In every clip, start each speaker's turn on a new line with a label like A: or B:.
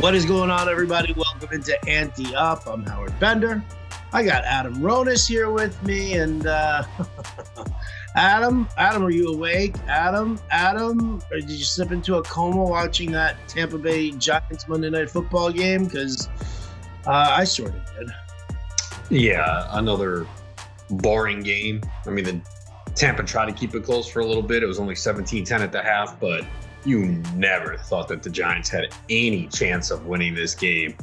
A: What is going on, everybody? Welcome into Ante Up. I'm Howard Bender. I got Adam Ronis here with me, and uh, Adam, Adam, are you awake? Adam, Adam, or did you slip into a coma watching that Tampa Bay Giants Monday Night Football game? Because uh, I sort of did.
B: Yeah, another boring game. I mean, the Tampa tried to keep it close for a little bit. It was only 17-10 at the half, but you never thought that the Giants had any chance of winning this game.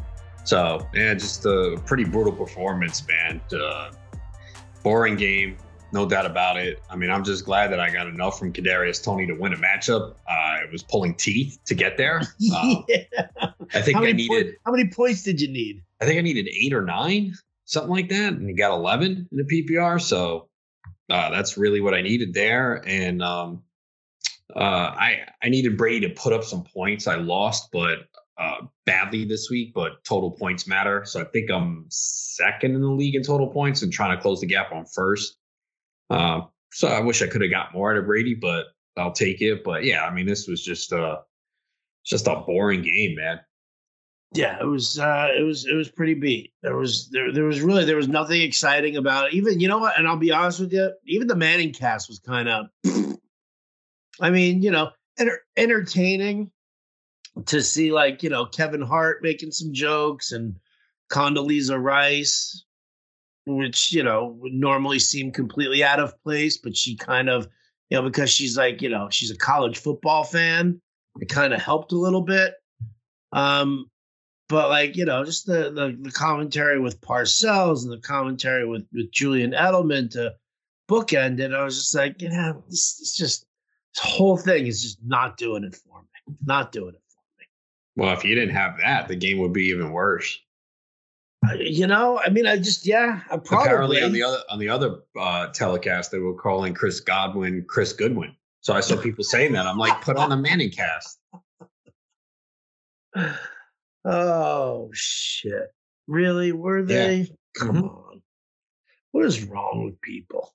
B: So, yeah, just a pretty brutal performance, man. Uh, boring game, no doubt about it. I mean, I'm just glad that I got enough from Kadarius Toney to win a matchup. Uh, it was pulling teeth to get there. Uh, yeah. I think I needed.
A: Po- how many points did you need?
B: I think I needed eight or nine, something like that, and you got 11 in the PPR. So uh, that's really what I needed there. And um, uh, I I needed Brady to put up some points. I lost, but uh, badly this week. But total points matter, so I think I'm second in the league in total points and trying to close the gap on first. Uh, so I wish I could have got more out of Brady, but I'll take it. But yeah, I mean, this was just a just a boring game, man.
A: Yeah, it was uh it was it was pretty beat. There was there there was really there was nothing exciting about it. Even you know what, and I'll be honest with you, even the Manning cast was kind of I mean, you know, enter- entertaining to see like, you know, Kevin Hart making some jokes and Condoleezza Rice, which, you know, would normally seem completely out of place, but she kind of, you know, because she's like, you know, she's a college football fan, it kind of helped a little bit. Um, but like, you know, just the, the the commentary with Parcells and the commentary with with Julian Edelman to bookend it, I was just like, you know, this is just this whole thing is just not doing it for me. Not doing it for me.
B: Well, if you didn't have that, the game would be even worse.
A: you know, I mean, I just yeah. I probably
B: apparently on the other on the other uh, telecast they were calling Chris Godwin Chris Goodwin. So I saw people saying that. I'm like, put on the Manning cast.
A: oh shit! Really? Were they? Yeah. Come mm-hmm. on! What is wrong with people?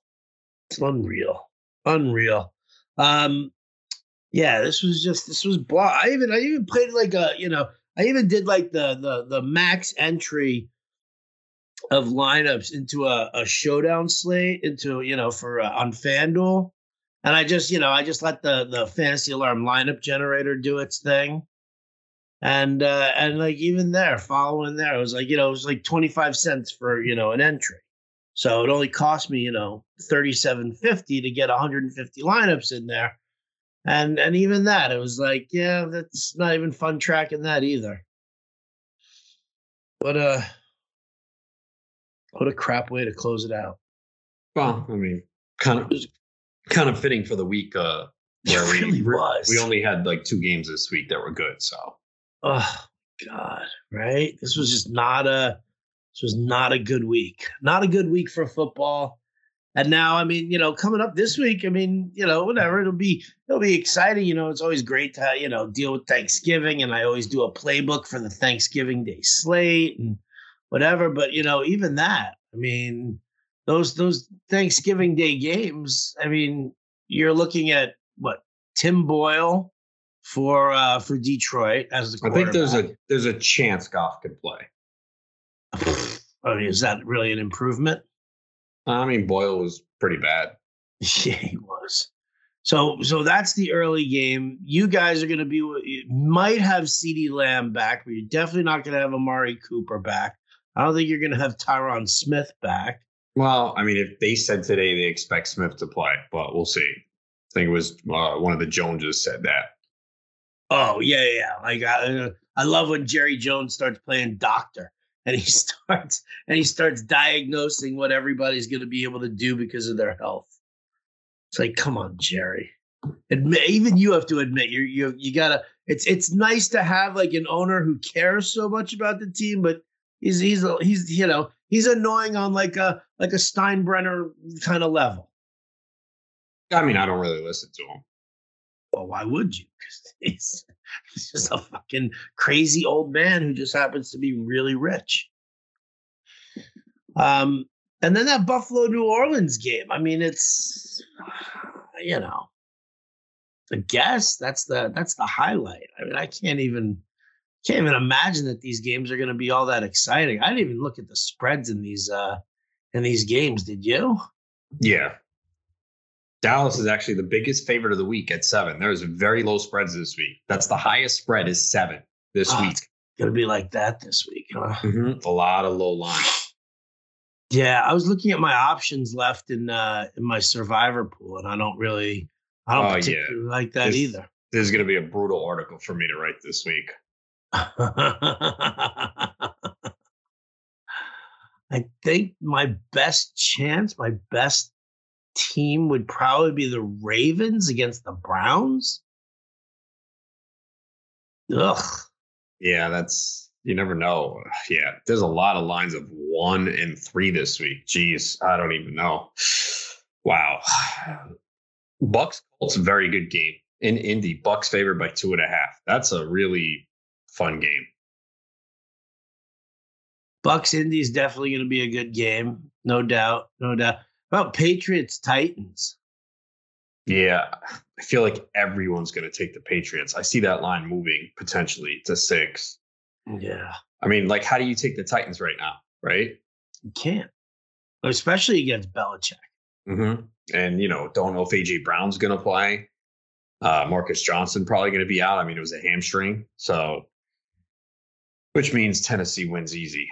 A: It's unreal. Unreal. Um, yeah, this was just this was blah. I even I even played like a you know I even did like the the the max entry of lineups into a, a showdown slate into you know for uh, on FanDuel, and I just you know I just let the the fantasy alarm lineup generator do its thing, and uh and like even there following there it was like you know it was like twenty five cents for you know an entry, so it only cost me, you know, 37.50 to get 150 lineups in there. And and even that, it was like, yeah, that's not even fun tracking that either. What a what a crap way to close it out.
B: Well, I mean, kind of kind of fitting for the week uh
A: where it really we, was.
B: we only had like two games this week that were good, so
A: oh god, right? This was just not a this was not a good week. Not a good week for football. And now, I mean, you know, coming up this week, I mean, you know, whatever it'll be, it'll be exciting. You know, it's always great to you know deal with Thanksgiving, and I always do a playbook for the Thanksgiving Day slate and whatever. But you know, even that, I mean, those those Thanksgiving Day games. I mean, you're looking at what Tim Boyle for uh for Detroit as the.
B: I think there's a there's a chance Goff could play.
A: I mean, is that really an improvement?
B: I mean, Boyle was pretty bad.
A: Yeah, he was. So, so that's the early game. You guys are going to be you might have CeeDee Lamb back, but you're definitely not going to have Amari Cooper back. I don't think you're going to have Tyron Smith back.
B: Well, I mean, if they said today they expect Smith to play, but we'll see. I think it was uh, one of the Joneses said that.
A: Oh yeah, yeah. Like I, I love when Jerry Jones starts playing doctor and he starts and he starts diagnosing what everybody's going to be able to do because of their health. It's like, come on, Jerry. Admit, even you have to admit you you you gotta. It's it's nice to have like an owner who cares so much about the team, but he's he's he's you know he's annoying on like a like a Steinbrenner kind of level.
B: I mean, I don't really listen to him.
A: Well, why would you? Because he's He's just a fucking crazy old man who just happens to be really rich. Um, and then that Buffalo New Orleans game. I mean, it's you know, I guess that's the that's the highlight. I mean, I can't even can't even imagine that these games are going to be all that exciting. I didn't even look at the spreads in these uh in these games. Did you?
B: Yeah. Dallas is actually the biggest favorite of the week at seven. There's very low spreads this week. That's the highest spread is seven this
A: Oh,
B: week.
A: it's gonna be like that this week, huh?
B: Mhm. A lot of low lines.
A: Yeah, I was looking at my options left in uh in my survivor pool, and I don't really, I don't
B: Oh, yeah.
A: particularly like that
B: This-
A: either.
B: This is going to be a brutal article for me to write this week.
A: I think my best chance, my best team would probably be the Ravens against the Browns. Ugh.
B: Yeah, that's you never know. Yeah, there's a lot of lines of one and three this week. Jeez, I don't even know. Wow. Bucs Colts very good game in Indy. Bucs favored by two and a half. That's a really fun game.
A: Bucs Indies definitely going to be a good game, no doubt, no doubt. About Patriots Titans.
B: Yeah, I feel like everyone's going to take the Patriots. I see that line moving potentially to six.
A: Yeah,
B: I mean, like, how do you take the Titans right now? Right.
A: you can't, especially against Belichick.
B: Mm-hmm. And you know, don't know if AJ Brown's going to play. Uh, Marcus Johnson probably going to be out. I mean, it was a hamstring, so which means Tennessee wins easy.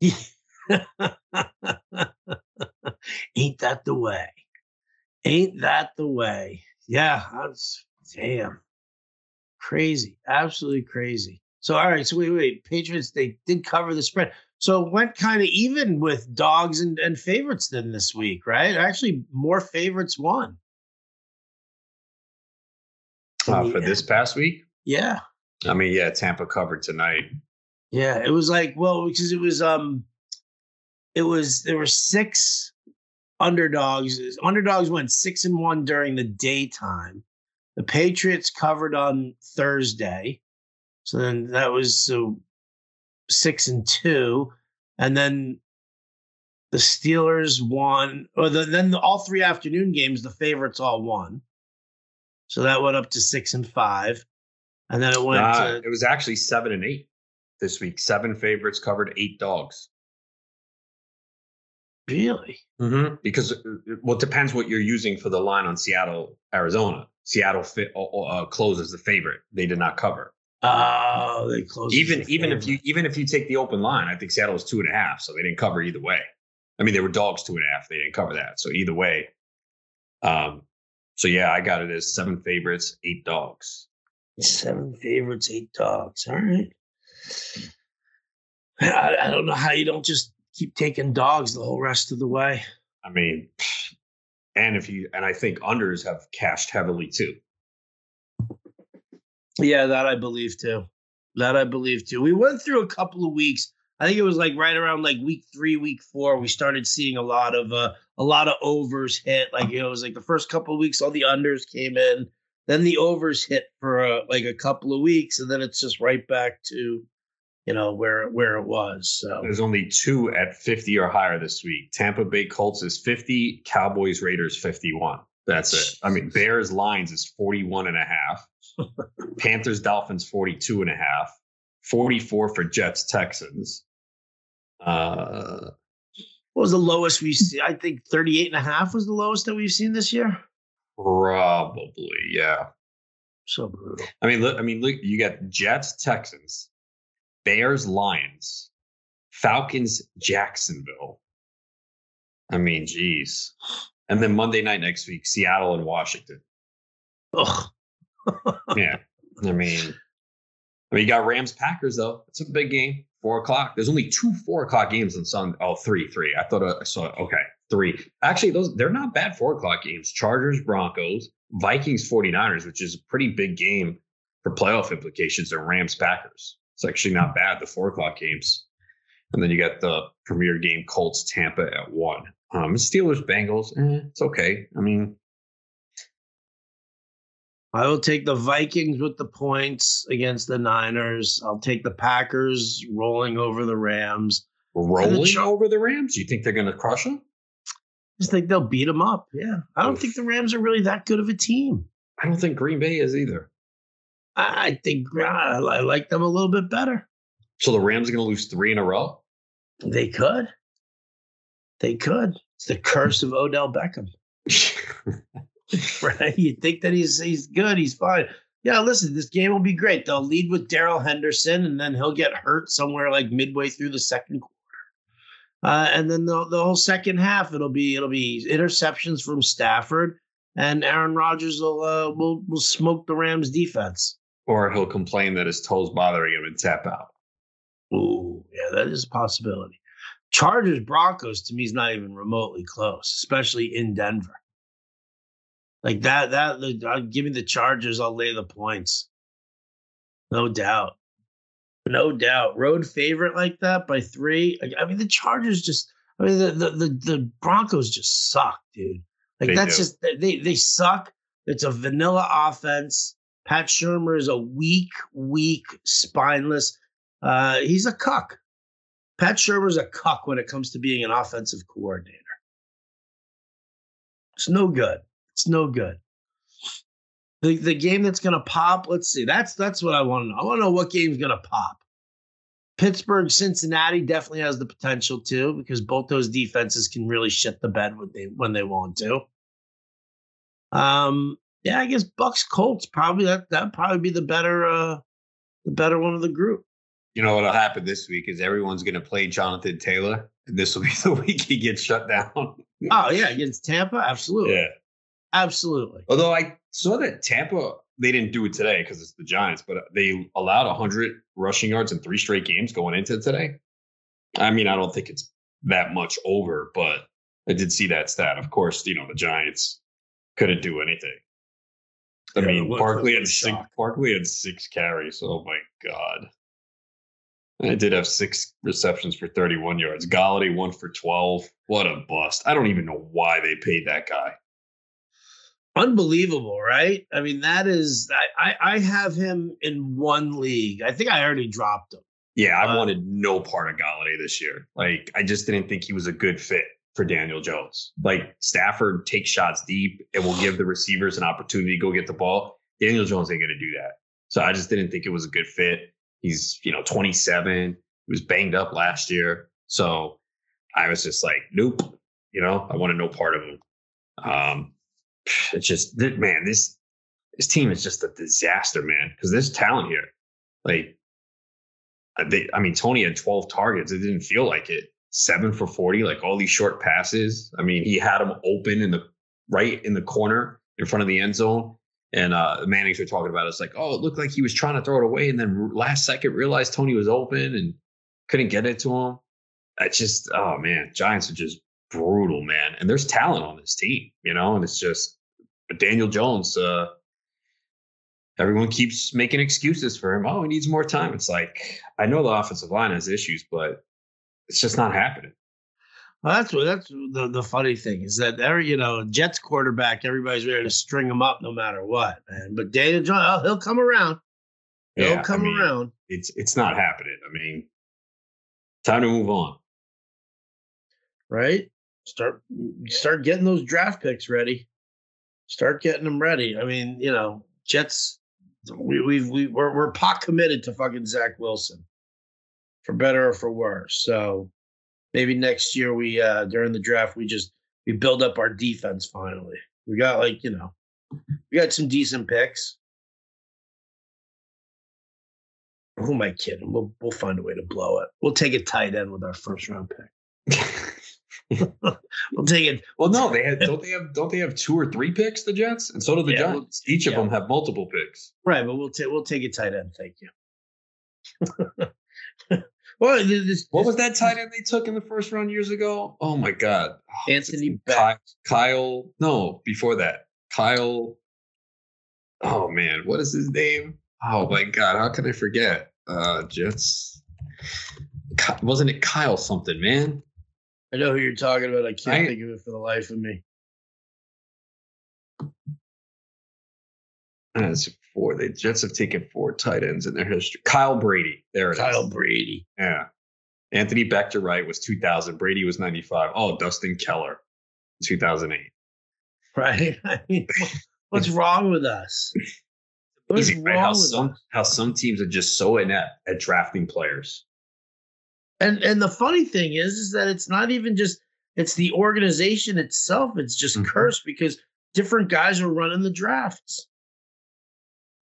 A: Ain't that the way? Ain't that the way? Yeah, that's damn crazy, absolutely crazy. So, all right, so wait, wait, Patriots they did cover the spread, so it went kind of even with dogs and, and favorites than this week, right? Actually, more favorites won.
B: Uh, for this past week,
A: yeah,
B: I mean, yeah, Tampa covered tonight.
A: Yeah, it was like well because it was um, it was there were six underdogs. Underdogs went six and one during the daytime. The Patriots covered on Thursday, so then that was so six and two, and then the Steelers won. Or the, then the, all three afternoon games, the favorites all won. So that went up to six and five, and then it went
B: Uh,
A: to
B: it was actually seven and eight this week. Seven favorites covered eight dogs.
A: Really.
B: Mm-hmm. Because uh, well, it depends what you're using for the line on Seattle, Arizona. Seattle fit, uh, uh, closes the favorite. They did not cover.
A: Oh, they closed.
B: even even if you even if you take the open line, I think Seattle was two and a half, so they didn't cover either way. I mean, they were dogs two and a half. They didn't cover that, so either way. Um. So yeah, I got it as seven favorites, eight dogs.
A: seven favorites, eight dogs. All right. I, I don't know how you don't just keep taking dogs the whole rest of the way.
B: I mean, and if you and I think unders have cashed heavily too.
A: Yeah, that I believe too. That I believe too. We went through a couple of weeks. I think it was like right around like week three, week four. We started seeing a lot of uh, a lot of overs hit. Like it was like the first couple of weeks, all the unders came in. Then the overs hit for uh, like a couple of weeks, and then it's just right back to, you know, where where it was. So
B: There's only two at 50 or higher this week. Tampa Bay Colts is 50, Cowboys Raiders 51. That's it. I mean, Bears Lions is 41 and a half. Panthers Dolphins 42 and a half. 44 for Jets Texans. Uh
A: what was the lowest we see? I think 38 and a half was the lowest that we've seen this year.
B: probably, yeah.
A: So brutal.
B: I mean, look, I mean, look, you got Jets Texans, Bears Lions, Falcons Jacksonville. I mean, geez. And then Monday night next week, Seattle and Washington.
A: Ugh.
B: Yeah. I mean, I mean, you got Rams Packers though. It's a big game. Four o'clock. There's only two four o'clock games on Sunday. Oh, three, three. I thought uh, I saw. Okay, three. Actually, those they're not bad four o'clock games. Chargers, Broncos, Vikings, 49ers, which is a pretty big game for playoff implications. And Rams Packers. It's actually not bad. The four o'clock games. And then you got the premier game, Colts, Tampa at one. Um, Steelers, Bengals. Eh, it's okay. I mean,
A: I will take the Vikings with the points against the Niners. I'll take the Packers rolling over the Rams.
B: rolling
A: Ch-
B: over the Rams. You think they're going to crush them?
A: I just think they'll beat them up. Yeah. I don't
B: Oof.
A: think the Rams are really that good of a team.
B: I don't think Green Bay is either.
A: I think I like them a little bit better.
B: So the Rams are going to lose three in a row.
A: They could. They could. It's the curse of Odell Beckham. right? You think that he's he's good, he's fine. Yeah, listen, this game will be great. They'll lead with Darrell Henderson, and then he'll get hurt somewhere like midway through the second quarter. Uh, and then the, the whole second half, it'll be it'll be interceptions from Stafford, and Aaron Rodgers will uh, will will smoke the Rams defense.
B: Or he'll complain that his toes bothering him and tap out.
A: Ooh, yeah, that is a possibility. Chargers Broncos to me is not even remotely close, especially in Denver. Like that, that I'll give me the Chargers. I'll lay the points, no doubt, no doubt. Road favorite like that by three. I mean, the Chargers just. I mean, the the the, the Broncos just suck, dude. Like they that's do. just they they suck. It's a vanilla offense. Pat Shurmur is a weak, weak, spineless. Uh, he's a cuck. Pat Shurmur's a cuck when it comes to being an offensive coordinator. It's no good. It's no good. The the game that's gonna pop, let's see. That's that's what I want to know. I want to know what game's gonna pop. Pittsburgh, Cincinnati definitely has the potential to because both those defenses can really shit the bed when they when they want to. Um, yeah, I guess Bucs Colts probably that that probably be the better uh the better one of the group
B: you know what'll happen this week is everyone's going to play Jonathan Taylor, and this will be the week he gets shut down.
A: oh yeah, against Tampa, absolutely. Yeah, absolutely.
B: Although I saw that Tampa, they didn't do it today because it's the Giants, but they allowed 100 rushing yards in three straight games going into today. I mean, I don't think it's that much over, but I did see that stat. Of course, you know the Giants couldn't do anything. I yeah, mean, Barkley had six. Barkley had six carries. Oh my god. I did have six receptions for 31 yards. Golladay one for 12. What a bust! I don't even know why they paid that guy.
A: Unbelievable, right? I mean, that is. I I have him in one league. I think I already dropped him.
B: Yeah, I uh, wanted no part of Golladay this year. Like, I just didn't think he was a good fit for Daniel Jones. Like Stafford takes shots deep and will give the receivers an opportunity to go get the ball. Daniel Jones ain't going to do that. So I just didn't think it was a good fit. He's, you know, 27. He was banged up last year. So I was just like, nope, you know, I want no part of him. Um, it's just, man, this, this team is just a disaster, man, because there's talent here. Like, uh, they, I mean, Toney had 12 targets. It didn't feel like it. Seven for 40, like all these short passes. I mean, he had them open in the right in the corner in front of the end zone. And uh, the Mannings were talking about it. it's like, oh, it looked like he was trying to throw it away, and then last second realized Toney was open and couldn't get it to him. I just, oh man, Giants are just brutal, man. And there's talent on this team, you know, and it's just Daniel Jones. Uh, everyone keeps making excuses for him. Oh, he needs more time. It's like I know the offensive line has issues, but it's just not happening.
A: Well, that's that's the, the funny thing is that every you know Jets quarterback, everybody's ready to string him up no matter what, man. But Daniel Jones, oh, he'll come around. He'll yeah, come I mean, around.
B: It's it's not happening. I mean, time to move on.
A: Right? Start start getting those draft picks ready. Start getting them ready. I mean, you know, Jets. We we've we we're we're pot committed to fucking Zach Wilson, for better or for worse. So maybe next year we uh during the draft we just we build up our defense finally. We got like, you know, we got some decent picks. Who am I kidding? We'll we'll find a way to blow it. We'll take a tight end with our first round pick. we'll take it.
B: Well, no, they have don't they have don't they have two or three picks, the Jets? And so do the yeah, Giants. Each yeah. of them have multiple picks.
A: Right, but we'll take we'll take a tight end. Thank you. Well, this,
B: what was that tight end they took in the first round years ago? Oh my god,
A: oh, Anthony
B: Becht. Kyle. No, before that, Kyle. Oh man, what is his name? Oh my god, how can I forget? Uh Jets. Wasn't it Kyle something, man?
A: I know who you're talking about. I can't I, think of it for the life of me.
B: As four. The Jets have taken four tight ends in their history. Kyle Brady. There it
A: Kyle
B: is.
A: Brady.
B: Yeah. Anthony Becht to right was 2000. Brady was 95. Oh, Dustin Keller, 2008.
A: Right. I mean, what's wrong with us?
B: Easy, right? How some us? how some teams are just so inept at drafting players.
A: And and the funny thing is, is that it's not even just it's the organization itself. It's just mm-hmm. cursed because different guys are running the drafts.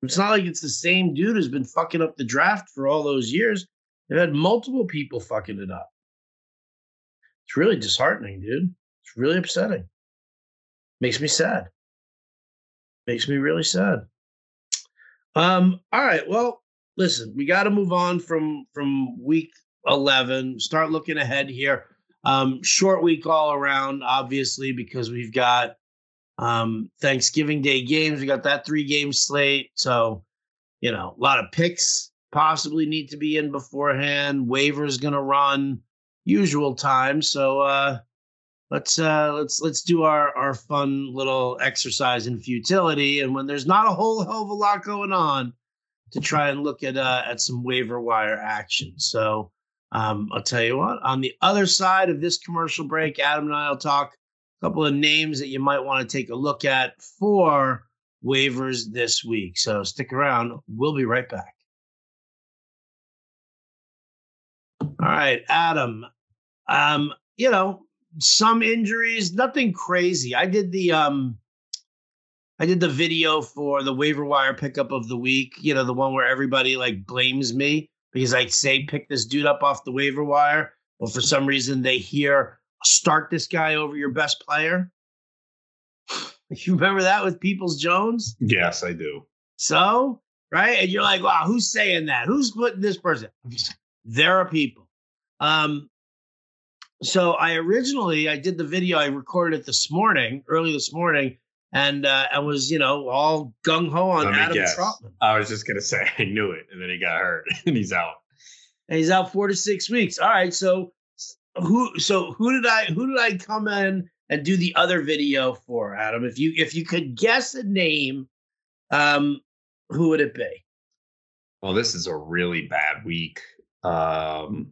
A: It's not like it's the same dude who's been fucking up the draft for all those years. They've had multiple people fucking it up. It's really disheartening, dude. It's really upsetting. Makes me sad. Makes me really sad. Um, all right. Well, listen, we got to move on from from week 11. Start looking ahead here. Um, short week all around, obviously, because we've got um Thanksgiving Day games. We got that three game slate. So, you know, a lot of picks possibly need to be in beforehand. Waivers gonna run usual time. So uh let's uh let's let's do our our fun little exercise in futility and when there's not a whole hell of a lot going on to try and look at uh at some waiver wire action so um i'll tell you what on the other side of this commercial break adam and i'll talk a couple of names that you might want to take a look at for waivers this week. So stick around. We'll be right back. All right adam. Um you know some injuries, nothing crazy. I did the um I did the video for the waiver wire pickup of the week, you know, the one where everybody like blames me because I say pick this dude up off the waiver wire, but for some reason they hear start this guy over your best player. You remember that with Peoples Jones?
B: Yes, I do.
A: So, right? And you're like, wow, who's saying that? Who's putting this person? there are people. Um, so I originally I did the video. I recorded it this morning, early this morning, and uh, I was you know all gung ho on Adam Trautman.
B: I was just gonna say I knew it, and then he got hurt, and he's out.
A: And he's out four to six weeks. All right, so who so who did I who did I come in and do the other video for, Adam? If you if you could guess a name, um, who would it be?
B: Well, this is a really bad week. Um,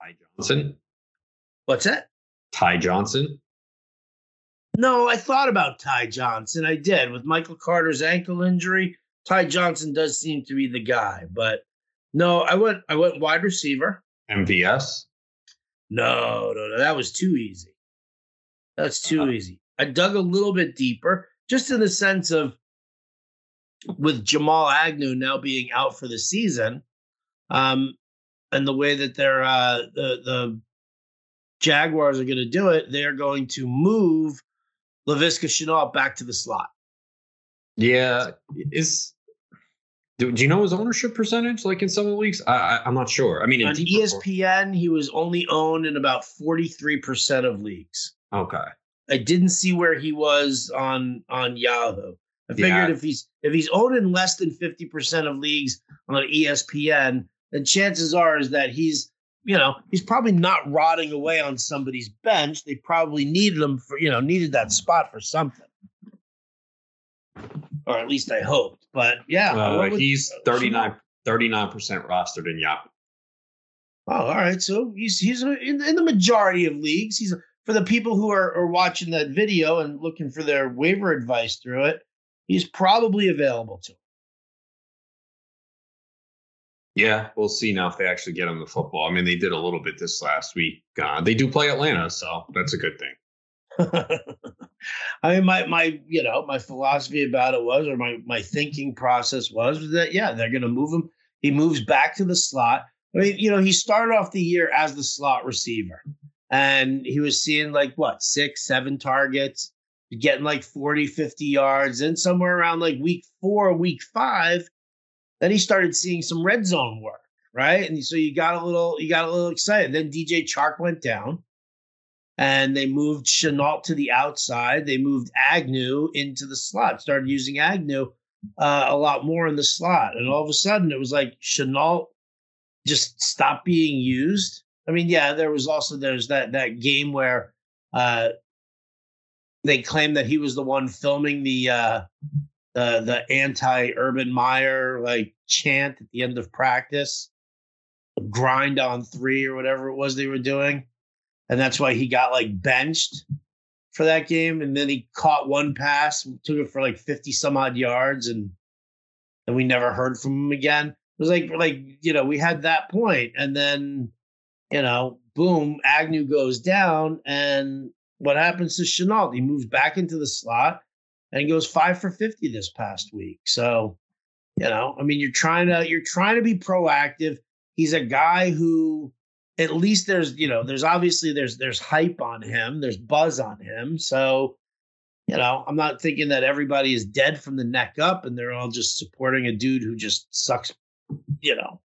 B: Ty Johnson.
A: What's that?
B: Ty Johnson.
A: No, I thought about Ty Johnson. I did with Michael Carter's ankle injury. Ty Johnson does seem to be the guy, but no, I went I went wide receiver.
B: MVS.
A: No, no, no, that was too easy. That's too uh-huh. easy. I dug a little bit deeper, just in the sense of with Jamal Agnew now being out for the season. Um, and the way that they're uh, the the Jaguars are going to do it, they're going to move Laviska Shenault back to the slot.
B: Yeah, is do, do, you know his ownership percentage? Like in some of the leagues, I, I am not sure. I mean,
A: on ESPN, he was only owned in about 43 percent of leagues.
B: Okay,
A: I didn't see where he was on on Yahoo. I figured yeah. if he's if he's owned in less than 50 percent of leagues on ESPN, then chances are is that he's you know he's probably not rotting away on somebody's bench. They probably needed him for you know needed that spot for something, or at least I hoped. But yeah,
B: uh, he's 39 percent rostered in Yahoo.
A: Oh, all right. So he's he's in, in the majority of leagues. He's for the people who are, are watching that video and looking for their waiver advice through it. He's probably available to. Them.
B: Yeah, we'll see now if they actually get him the football. I mean, they did a little bit this last week. Uh, they do play Atlanta, so that's a good thing.
A: I mean, my my you know my philosophy about it was, or my my thinking process was, that yeah, they're going to move him. He moves back to the slot. I mean, you know, he started off the year as the slot receiver, and he was seeing like what six, seven targets, getting like 40, 50 yards. And somewhere around like week four, week five, then he started seeing some red zone work, right? And so you got a little, you got a little excited. Then DJ Chark went down, and they moved Shenault to the outside. They moved Agnew into the slot. Started using Agnew uh, a lot more in the slot, and all of a sudden it was like Shenault just stopped being used. I mean, yeah, there was also there's that that game where uh, they claimed that he was the one filming the uh, the the anti Urban Meyer like chant at the end of practice, grind on three or whatever it was they were doing, and that's why he got like benched for that game, and then he caught one pass, took it for like fifty some odd yards, and and we never heard from him again. It was like like you know we had that point, and then you know boom, Agnew goes down, and what happens to Shenault? He moves back into the slot and he goes five for fifty this past week. So you know, I mean, you're trying to you're trying to be proactive. He's a guy who at least there's you know there's obviously there's there's hype on him there's buzz on him. So you know i'm not thinking that everybody is dead from the neck up and they're all just supporting a dude who just sucks you know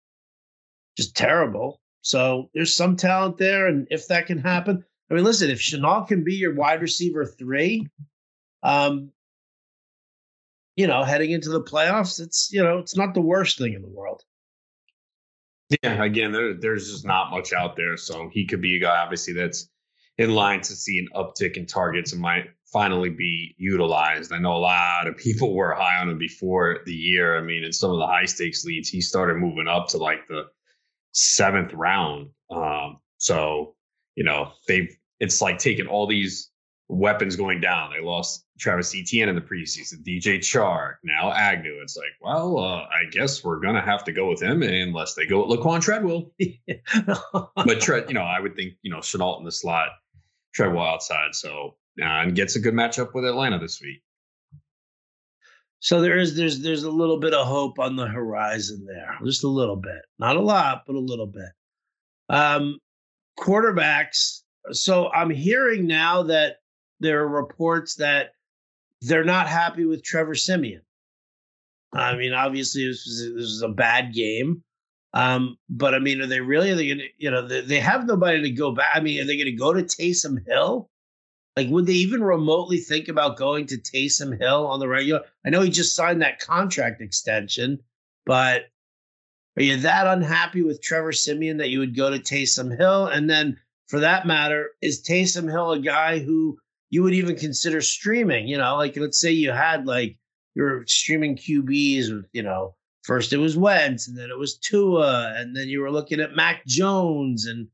A: just terrible. So there's some talent there and if that can happen i mean listen if Shenault can be your wide receiver three um you know heading into the playoffs it's you know it's not the worst thing in the world
B: yeah, again, there, there's just not much out there. So he could be a guy, obviously, that's in line to see an uptick in targets and might finally be utilized. I know a lot of people were high on him before the year. I mean, in some of the high stakes leads, he started moving up to like the seventh round. Um, so, you know, they've, it's like taking all these weapons going down. They lost Travis Etienne in the preseason, DJ Chark, now Agnew. It's like, well, uh, I guess we're gonna have to go with him unless they go with Laquan Treadwell. but Tread, you know, I would think you know Shenault in the slot, Treadwell outside, so uh, and gets a good matchup with Atlanta this week.
A: So there is there's there's a little bit of hope on the horizon there, just a little bit, not a lot, but a little bit. Um, quarterbacks. So I'm hearing now that there are reports that they're not happy with Trevor Siemian. I mean, obviously, this was, this was a bad game. Um, but I mean, are they really? Are they to, you know, they, they have nobody to go back. I mean, are they going to go to Taysom Hill? Like, would they even remotely think about going to Taysom Hill on the regular? I know he just signed that contract extension, but are you that unhappy with Trevor Siemian that you would go to Taysom Hill? And then, for that matter, is Taysom Hill a guy who you would even consider streaming. You know, like let's say you had like your streaming QBs with, you know, first it was Wentz and then it was Tua, and then you were looking at Mac Jones and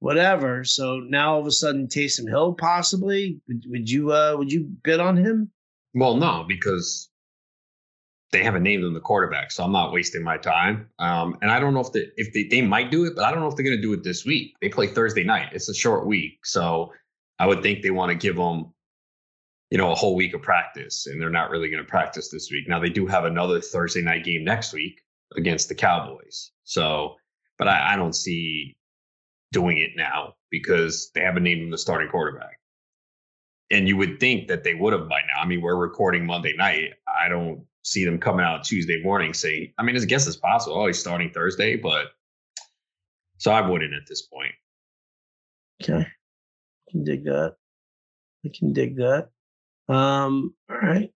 A: whatever. So now all of a sudden Taysom Hill possibly would, would you uh would you bid on him?
B: Well, no, because they haven't named him the quarterback, so I'm not wasting my time. Um, and I don't know if they if they, they might do it, but I don't know if they're going to do it this week. They play Thursday night. It's a short week, so I would think they want to give them, you know, a whole week of practice, and they're not really going to practice this week. Now they do have another Thursday night game next week against the Cowboys. So, but I, I don't see doing it now because they haven't named him the starting quarterback. And you would think that they would have by now. I mean, we're recording Monday night. I don't see them coming out Tuesday morning saying, I mean, I guess it's possible. Oh, he's starting Thursday, but so I wouldn't at this point.
A: Okay can dig that. I can dig that. Um, all right.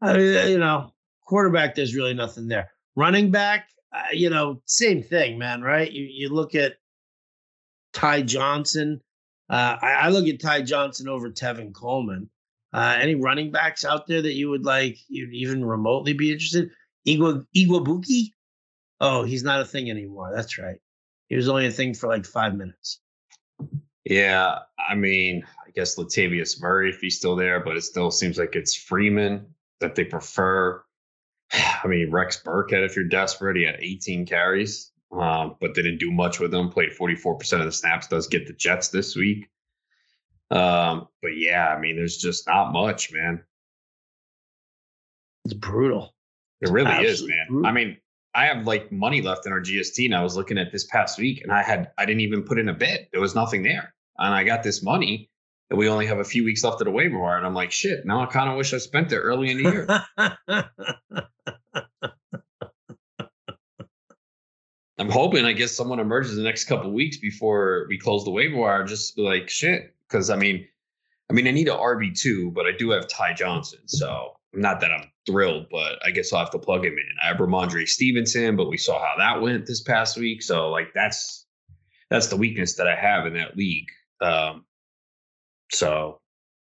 A: I mean, you know, quarterback, there's really nothing there. Running back, uh, you know, same thing, man. Right? You you look at Ty Johnson. Uh, I, I, look at Ty Johnson over Tevin Coleman. Uh, any running backs out there that you would like, you'd even remotely be interested? Igwa Igwebuike? Oh, he's not a thing anymore. That's right. He was only a thing for like five minutes.
B: Yeah, I mean, I guess Latavius Murray if he's still there, but it still seems like it's Freeman that they prefer. I mean, Rex Burkhead, if you're desperate, he had 18 carries, um, but they didn't do much with him. Played 44% of the snaps. Does get the Jets this week. Um, but yeah, I mean, there's just not much, man.
A: It's brutal.
B: It really is, man. Brutal. I mean, I have like money left in our GST, and I was looking at this past week, and I had I didn't even put in a bid. There was nothing there, and I got this money, and we only have a few weeks left of the waiver wire, and I'm like, shit. Now I kind of wish I spent it early in the year. I'm hoping, I guess, someone emerges the next couple weeks before we close the waiver wire. Just like, shit, because I mean, I mean, I need an RB two, but I do have Ty Johnson, so not that I'm thrilled, but I guess I'll have to plug him in. I have Rhamondre Stevenson, but we saw how that went this past week. So like that's that's the weakness that I have in that league. Um, so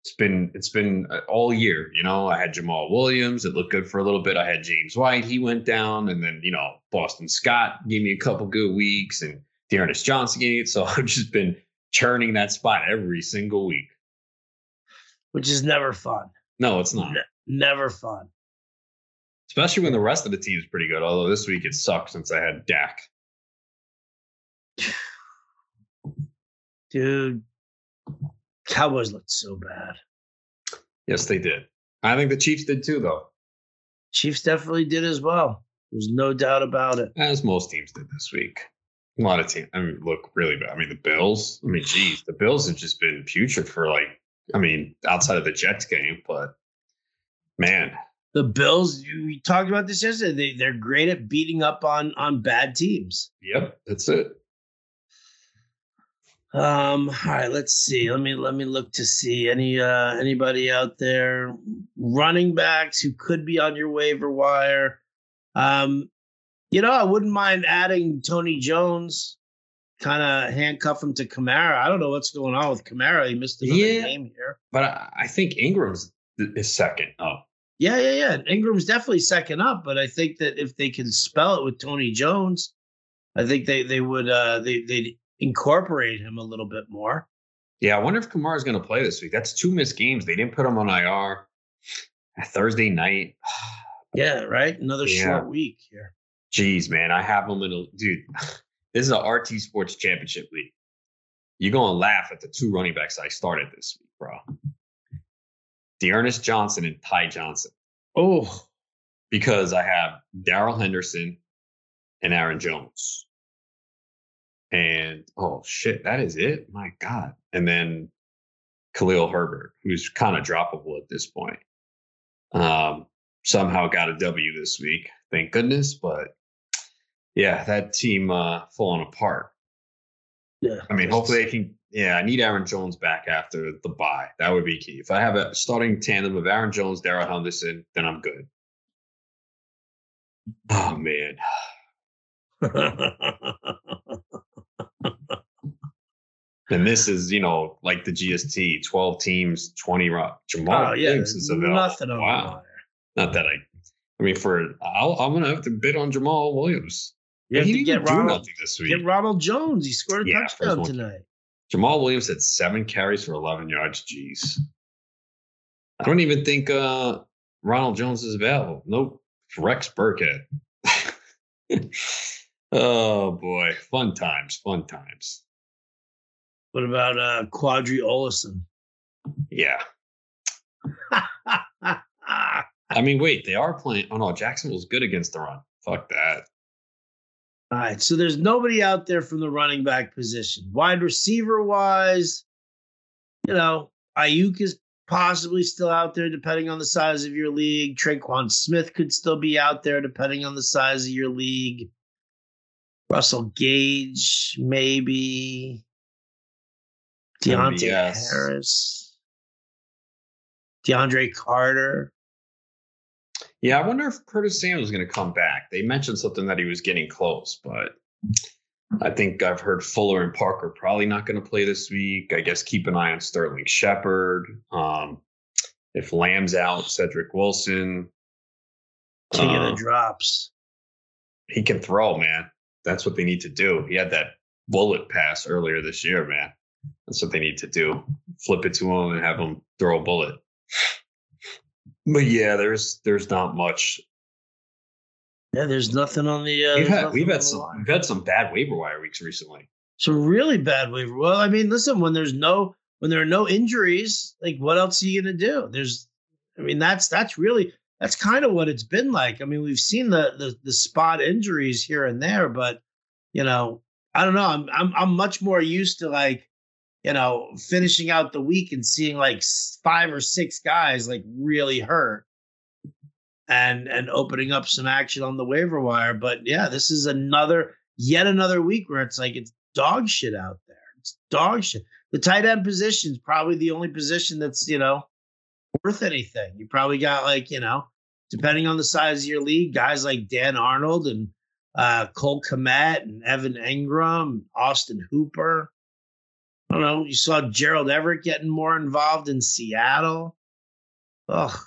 B: it's been it's been uh, all year. You know, I had Jamaal Williams. It looked good for a little bit. I had James White. He went down, and then you know Boston Scott gave me a couple good weeks, and D'Ernest Johnson gave it. So I've just been churning that spot every single week.
A: which is never fun.
B: No, it's not.
A: Ne- never fun.
B: Especially when the rest of the team's pretty good. Although this week it sucked since I had Dak.
A: Dude, Cowboys looked so bad.
B: Yes, they did. I think the Chiefs did too, though.
A: Chiefs definitely did as well. There's no doubt about it.
B: As most teams did this week. A lot of teams. I mean, look really bad. I mean, the Bills. I mean, geez, the Bills have just been putrid for like. I mean, outside of the Jets game, but man,
A: the Bills. We talked about this yesterday. They they're great at beating up on on bad teams.
B: Yep, that's it.
A: Um, all right, let's see. Let me let me look to see any uh anybody out there running backs who could be on your waiver wire. Um, you know, I wouldn't mind adding Tony Jones, kind of handcuff him to Kamara. I don't know what's going on with Kamara. He missed another yeah, game here.
B: But I, I think Ingram's is second up.
A: Yeah, yeah, yeah. Ingram's definitely second up, but I think that if they can spell it with Tony Jones, I think they they would uh they they'd incorporate him a little bit more.
B: Yeah, I wonder if Kamara is going to play this week. That's two missed games. They didn't put him on IR Thursday night.
A: yeah, right. Another yeah. short week here.
B: Jeez, man, I have him in a dude. This is a RT Sports Championship league. You're gonna laugh at the two running backs I started this week, bro. D'Ernest Johnson and Ty Johnson.
A: Oh,
B: because I have Darrell Henderson and Aaron Jones. And oh shit, that is it. My God. And then Khalil Herbert, who's kind of droppable at this point. Um, somehow got a W this week, thank goodness. But yeah, that team uh falling apart.
A: Yeah.
B: I mean, hopefully they can yeah, I need Aaron Jones back after the bye. That would be key. If I have a starting tandem of Aaron Jones, Darrell Henderson, then I'm good. Oh man. and this is, you know, like the GST, 12 teams, 20 rock. Jamaal oh, yeah, Williams is available. Wow. Not that I, I mean, for, I'll, I'm going to have to bid on Jamaal Williams.
A: You have to get Ronald, this week. Get Ronald Jones. He scored a yeah, touchdown tonight.
B: Jamaal Williams had seven carries for 11 yards. Jeez. I don't even think uh, Ronald Jones is available. Nope. Rex Burkhead. oh boy, fun times, fun times.
A: What about uh Qadree Ollison?
B: Yeah. I mean, wait, they are playing. Oh no, Jacksonville's good against the run. Fuck that.
A: All right, so there's nobody out there from the running back position. Wide receiver wise, you know, Aiyuk is possibly still out there depending on the size of your league. Tre'Quan Smith could still be out there depending on the size of your league. Russell Gage, maybe. Deonte Harris. DeAndre Carter.
B: Yeah, I wonder if Curtis Samuel is going to come back. They mentioned something that he was getting close, but I think I've heard Fuller and Parker probably not going to play this week. I guess keep an eye on Sterling Shepard. Um, if Lamb's out, Cedric Wilson.
A: King uh, of the drops.
B: He can throw, man. That's what they need to do. He had that bullet pass earlier this year, man. That's what they need to do. Flip it to him and have him throw a bullet. But yeah, there's there's not much.
A: Yeah, there's nothing on the. Uh,
B: we've had we've had some we've had some bad waiver wire weeks recently.
A: Some really bad waiver. Well, I mean, listen, when there's no when there are no injuries, like what else are you gonna do? There's, I mean, that's that's really that's kind of what it's been like. I mean, we've seen the the the spot injuries here and there, but you know, I don't know. I'm I'm I'm much more used to like you know, finishing out the week and seeing like five or six guys like really hurt and and opening up some action on the waiver wire. But yeah, this is another yet another week where it's like it's dog shit out there. It's dog shit. The tight end position is probably the only position that's, you know, worth anything. You probably got like, you know, depending on the size of your league, guys like Dan Arnold and uh, Cole Kmet and Evan Engram, Austin Hooper. I don't know. You saw Gerald Everett getting more involved in Seattle. Ugh.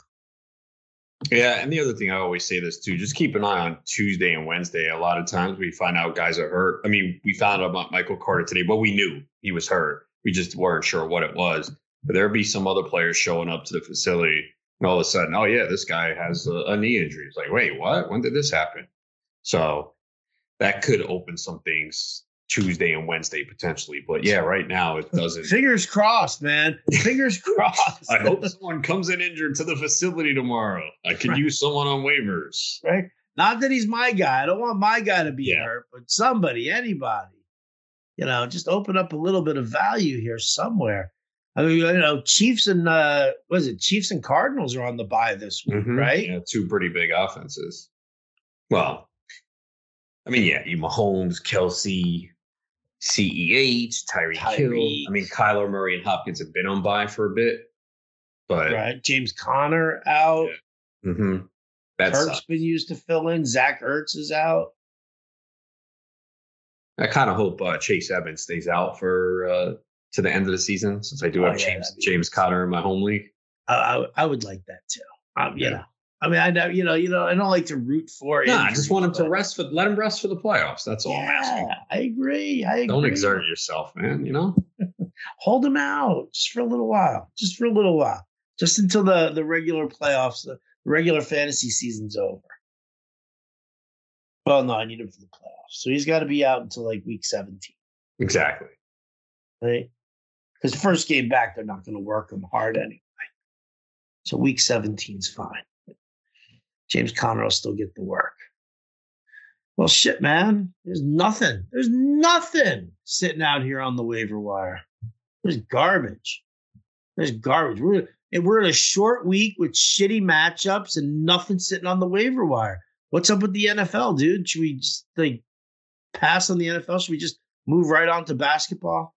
B: Yeah, and the other thing I always say this too: just keep an eye on Tuesday and Wednesday. A lot of times we find out guys are hurt. I mean, we found out about Michael Carter today, but we knew he was hurt. We just weren't sure what it was. But there'd be some other players showing up to the facility, and all of a sudden, oh yeah, this guy has a, a knee injury. It's like, wait, what? When did this happen? So that could open some things Tuesday and Wednesday potentially. But yeah, right now it doesn't.
A: Fingers crossed, man. Fingers crossed.
B: I hope someone comes in injured to the facility tomorrow. I could
A: Right.
B: use someone on waivers.
A: right? Not that he's my guy. I don't want my guy to be
B: Yeah.
A: hurt, but somebody, anybody, you know, just open up a little bit of value here somewhere. I mean, you know, Chiefs and uh, what is it? Chiefs and Cardinals are on the bye this week,
B: Mhm.
A: right?
B: Yeah, two pretty big offenses. Well, I mean, yeah, you Mahomes, Kelce, CEH, Tyreek Hill.
A: Tyreek.
B: I mean, Kyler Murray and Hopkins have been on by for a bit, but
A: Right. James Conner out.
B: Yeah. mhm, that
A: Kirk's been used to fill in. Zach Ertz is out.
B: I kind of hope uh, Chase Edmonds stays out for uh, to the end of the season, since I do
A: Oh,
B: have
A: yeah,
B: James James Conner in my home league.
A: I, I, I would like that too. Um, you
B: Yeah.
A: know, I mean, I know, you know, you know, I don't like to root for.
B: No, I just want him to rest for let him rest for the playoffs. That's all I'm asking.
A: Yeah, I agree. I agree.
B: Don't exert yourself, man. You know.
A: hold him out just for a little while, just for a little while, just until the the regular playoffs, the regular fantasy season's over. Well, no, I need him for the playoffs, so he's got to be out until like week seventeen,
B: Exactly.
A: right? Because first game back, they're not going to work him hard anyway. So week 17's fine. James Conner will still get the work. Well, shit, man. There's nothing. There's nothing sitting out here on the waiver wire. There's garbage. There's garbage. We're and we're in a short week with shitty matchups and nothing sitting on the waiver wire. What's up with the NFL, dude? Should we just like pass on the NFL? Should we just move right on to basketball?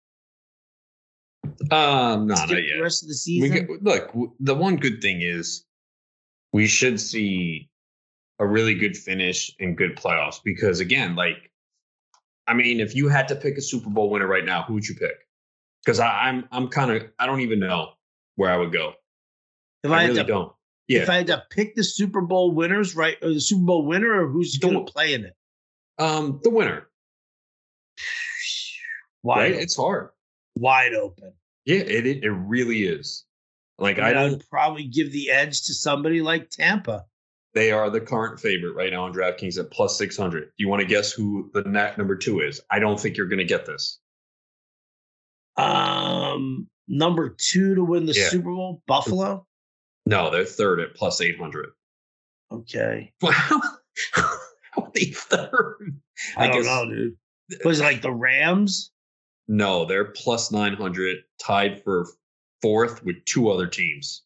B: Um, no,
A: Skip
B: not
A: the rest of the season.
B: get, look, the one good thing is we should see a really good finish and good playoffs because again, like, I mean, if you had to pick a Super Bowl winner right now, who would you pick? Because I'm I'm kind of I don't even know where I would go.
A: if
B: I,
A: I,
B: really
A: had to,
B: don't. Yeah,
A: if I had to pick the Super Bowl winners, right, or the Super Bowl winner, or who's going to play in it?
B: um, the winner.
A: Wide,
B: Right? It's hard.
A: wide open.
B: Yeah, it it, it really is. Like
A: I
B: I don't.
A: I'd probably give the edge to somebody like Tampa.
B: They are the current favorite right now on DraftKings at plus six hundred. Do you want to guess who the net number two is? I don't think you're going to get this.
A: Um, number two to win the
B: Yeah.
A: Super Bowl, Buffalo.
B: No, they're third at plus eight hundred.
A: Okay,
B: Wow, how are they third?
A: I,
B: I
A: don't
B: guess-
A: know, dude. Was it like the Rams?
B: No, they're plus nine hundred, tied for fourth with two other teams.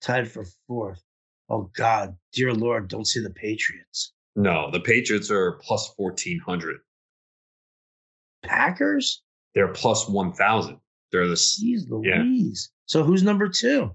A: Tied for fourth. Oh God, dear Lord, don't say the Patriots.
B: No, the Patriots are plus fourteen hundred.
A: Packers?
B: They're plus one thousand. They're the
A: Jeez
B: Yeah.
A: So who's number two?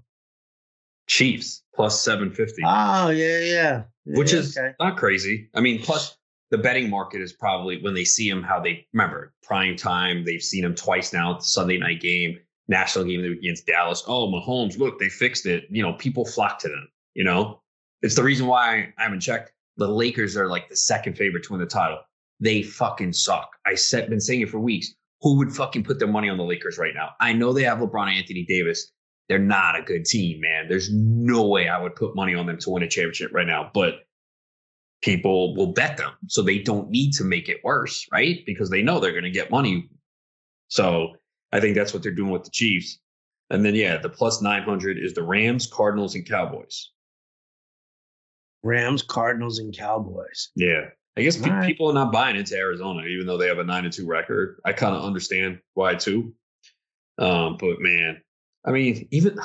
B: Chiefs plus seven fifty.
A: Oh yeah, yeah.
B: which
A: Yeah,
B: is
A: okay.
B: not crazy. I mean, plus the betting market is probably when they see him how they remember prime time. They've seen him twice now. A Sunday night game, national game against Dallas. Oh, Mahomes, look, they fixed it. You know, people flock to them. You know, it's the reason why I haven't checked. The Lakers are like the second favorite to win the title. They fucking suck. I said, been saying it for weeks. Who would fucking put their money on the Lakers right now? I know they have LeBron and Anthony Davis. They're not a good team, man. There's no way I would put money on them to win a championship right now. But people will bet them. So they don't need to make it worse, right? Because they know they're going to get money. So I think that's what they're doing with the Chiefs. And then, yeah, the plus 900 is the Rams, Cardinals, and Cowboys.
A: Rams, Cardinals, and Cowboys.
B: Yeah. I guess pe-
A: right.
B: people are not buying into Arizona, even though they have a 9 and 2 record. I kind of understand why, too. Um, but man, I mean, even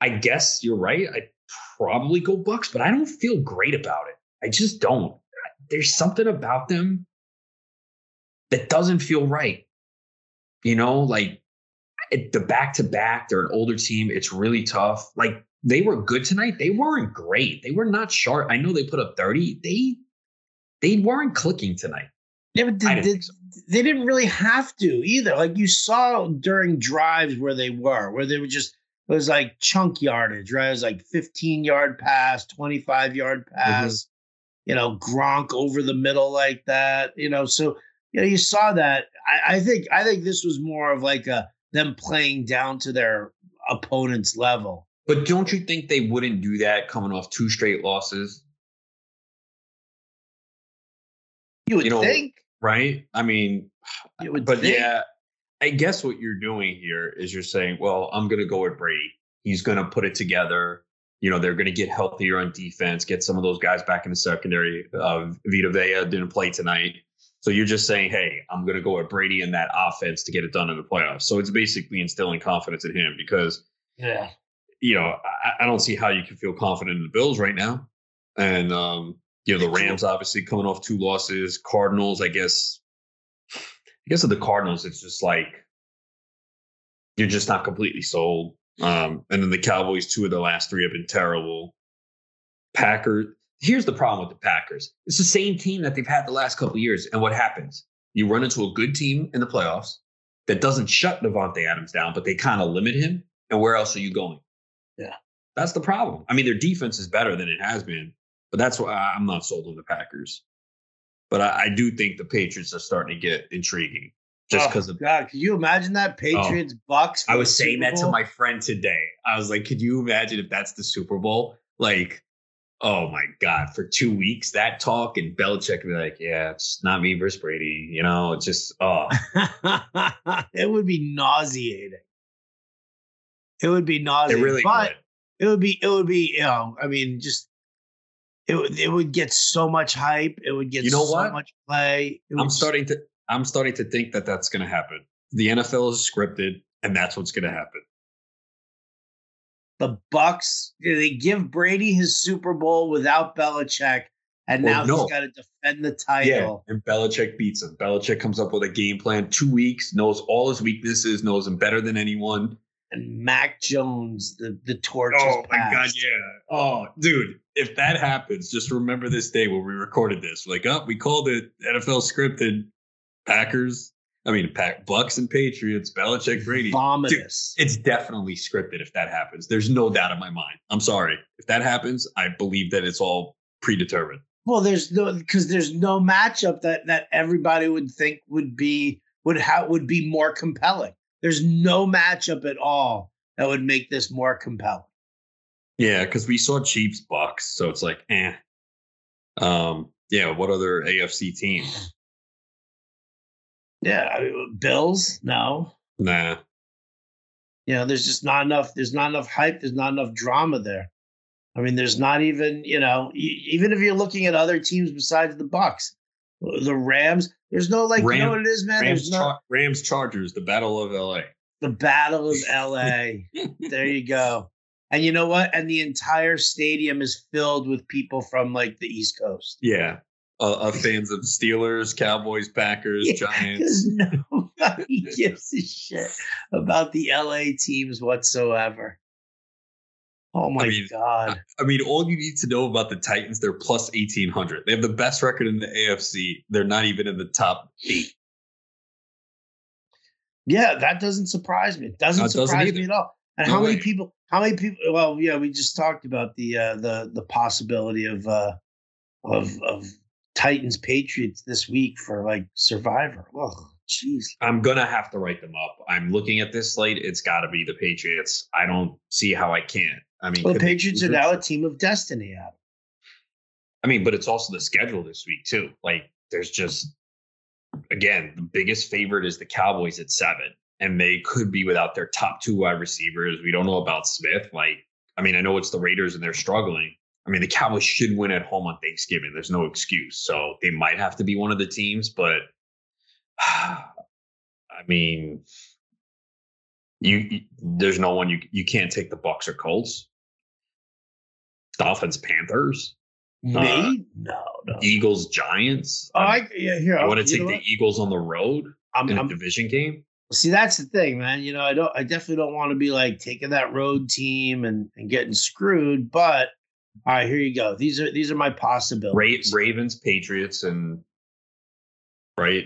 B: I guess you're right. I'd probably go Bucs, but I don't feel great about it. I just don't. There's something about them that doesn't feel right. You know, like it, the back to back, they're an older team. It's really tough. Like they were good tonight. They weren't great. They were not sharp. I know they put up 30. They they weren't clicking tonight.
A: Yeah, but they,
B: didn't so.
A: they didn't really have to either. Like you saw during drives where they were, where they were just it was like chunk yardage, right? It was like 15 yard pass, 25 yard mm-hmm. pass, you know, Gronk over the middle like that, you know. So you know, you saw that. I, I think I think this was more of like a them playing down to their opponent's level.
B: But don't you think they wouldn't do that coming off two straight losses?
A: You would
B: You know,
A: think.
B: Right? I mean, but
A: think.
B: yeah, I guess what you're doing here is you're saying, well, I'm going to go with Brady. He's going to put it together. You know, they're going to get healthier on defense, get some of those guys back in the secondary. Uh, Vita Vea didn't play tonight. So you're just saying, hey, I'm going to go with Brady in that offense to get it done in the playoffs. So it's basically instilling confidence in him because,
A: Yeah.
B: you know, I, I don't see how you can feel confident in the Bills right now. And, um, you know, the Rams obviously coming off two losses. Cardinals, I guess, I guess with the Cardinals, it's just like you're just not completely sold. Um, and then the Cowboys, two of the last three have been terrible. Packers. Here's the problem with the Packers. It's the same team that they've had the last couple of years. And what happens? You run into a good team in the playoffs that doesn't shut Davante Adams down, but they kind of limit him. And where else are you going?
A: Yeah.
B: That's the problem. I mean, their defense is better than it has been, but that's why I'm not sold on the Packers. But I, I do think the Patriots are starting to get intriguing just
A: Oh,
B: because of
A: God, could you imagine that oh. Patriots Bucs?
B: I was saying that to my friend today. I was like, could you imagine if that's the Super Bowl? Like, oh my God, for two weeks, that talk and Belichick would be like, yeah, it's not me versus Brady. You know, it's just, oh,
A: it would be nauseating. It would be
B: it
A: nauseating.
B: really
A: but
B: would.
A: it would be it would be you know I mean just it would it would get so much hype. It would get
B: You know
A: so
B: what?
A: much play.
B: I'm starting to, I'm starting to think that that's going to happen. The NFL is scripted and that's what's going to happen.
A: The Bucs. They give Brady his Super Bowl without Belichick, and
B: Well,
A: now
B: no.
A: he's got to defend the title.
B: Yeah, And Belichick beats him. Belichick comes up with a game plan, two weeks, knows all his weaknesses, knows him better than anyone.
A: And Mac Jones, the the torch.
B: Oh my god, yeah. Oh, dude, if that happens, just remember this day when we recorded this. Like, oh, we called it NFL scripted Packers. I mean, Pack Bucs and Patriots, Belichick, Brady.
A: Vomitous.
B: It's definitely scripted if that happens. There's no doubt in my mind. I'm sorry. If that happens, I believe that it's all predetermined.
A: Well, there's no because there's no matchup that that everybody would think would be would have would be more compelling. There's no matchup at all that would make this more compelling.
B: Yeah, because we saw Chiefs Bucs, so it's like, eh. Um, yeah, what other AFC team?
A: Yeah, I mean, Bills, no.
B: Nah.
A: You know, there's just not enough. There's not enough hype. There's not enough drama there. I mean, there's not even you know, even if you're looking at other teams besides the Bucs, the Rams. There's no like, you know what it is, man.
B: Rams,
A: There's no
B: Char- Rams Chargers, the Battle of LA.
A: the Battle of L.A. there you go. And you know what? And the entire stadium is filled with people from like the East Coast.
B: Yeah. Uh, uh, fans of Steelers, Cowboys, Packers,
A: Yeah,
B: Giants.
A: Nobody gives a shit about the LA teams whatsoever. Oh my
B: mean,
A: god.
B: I mean, all you need to know about the Titans, they're plus 1800. They have the best record in the AFC. They're not even in the top eight.
A: Yeah, that doesn't surprise me. It doesn't
B: No, it doesn't
A: surprise me at all. And
B: No
A: how many people how many people well, yeah, we just talked about the uh the the possibility of uh of of Titans Patriots this week for like Survivor. Oh, jeez.
B: I'm going to have to write them up. I'm looking at this slate. It's got to be the Patriots. I don't see how I can't. I mean,
A: Well, the Patriots are now a team of destiny, Adam.
B: I mean, but it's also the schedule this week too. Like, there's just again the biggest favorite is the Cowboys at seven, and they could be without their top two wide receivers. We don't know about Smith. Like, I mean, I know it's the Raiders and they're struggling. I mean, the Cowboys should win at home on Thanksgiving. There's no excuse. So they might have to be one of the teams, but I mean, you, you there's no one you you can't take the Bucs or Colts. Dolphins, Panthers.
A: Me?
B: Uh,
A: no, no.
B: Eagles Giants.
A: Oh,
B: I,
A: I, yeah, here.
B: want to take the
A: what?
B: Eagles on the road
A: I'm,
B: in a
A: I'm,
B: division game.
A: see, that's the thing, man. You know, I don't. I definitely don't want to be like taking that road team and, and getting screwed. But all right, here you go. These are these are my
B: Ra-
A: possibilities.
B: Ravens, Patriots, and right.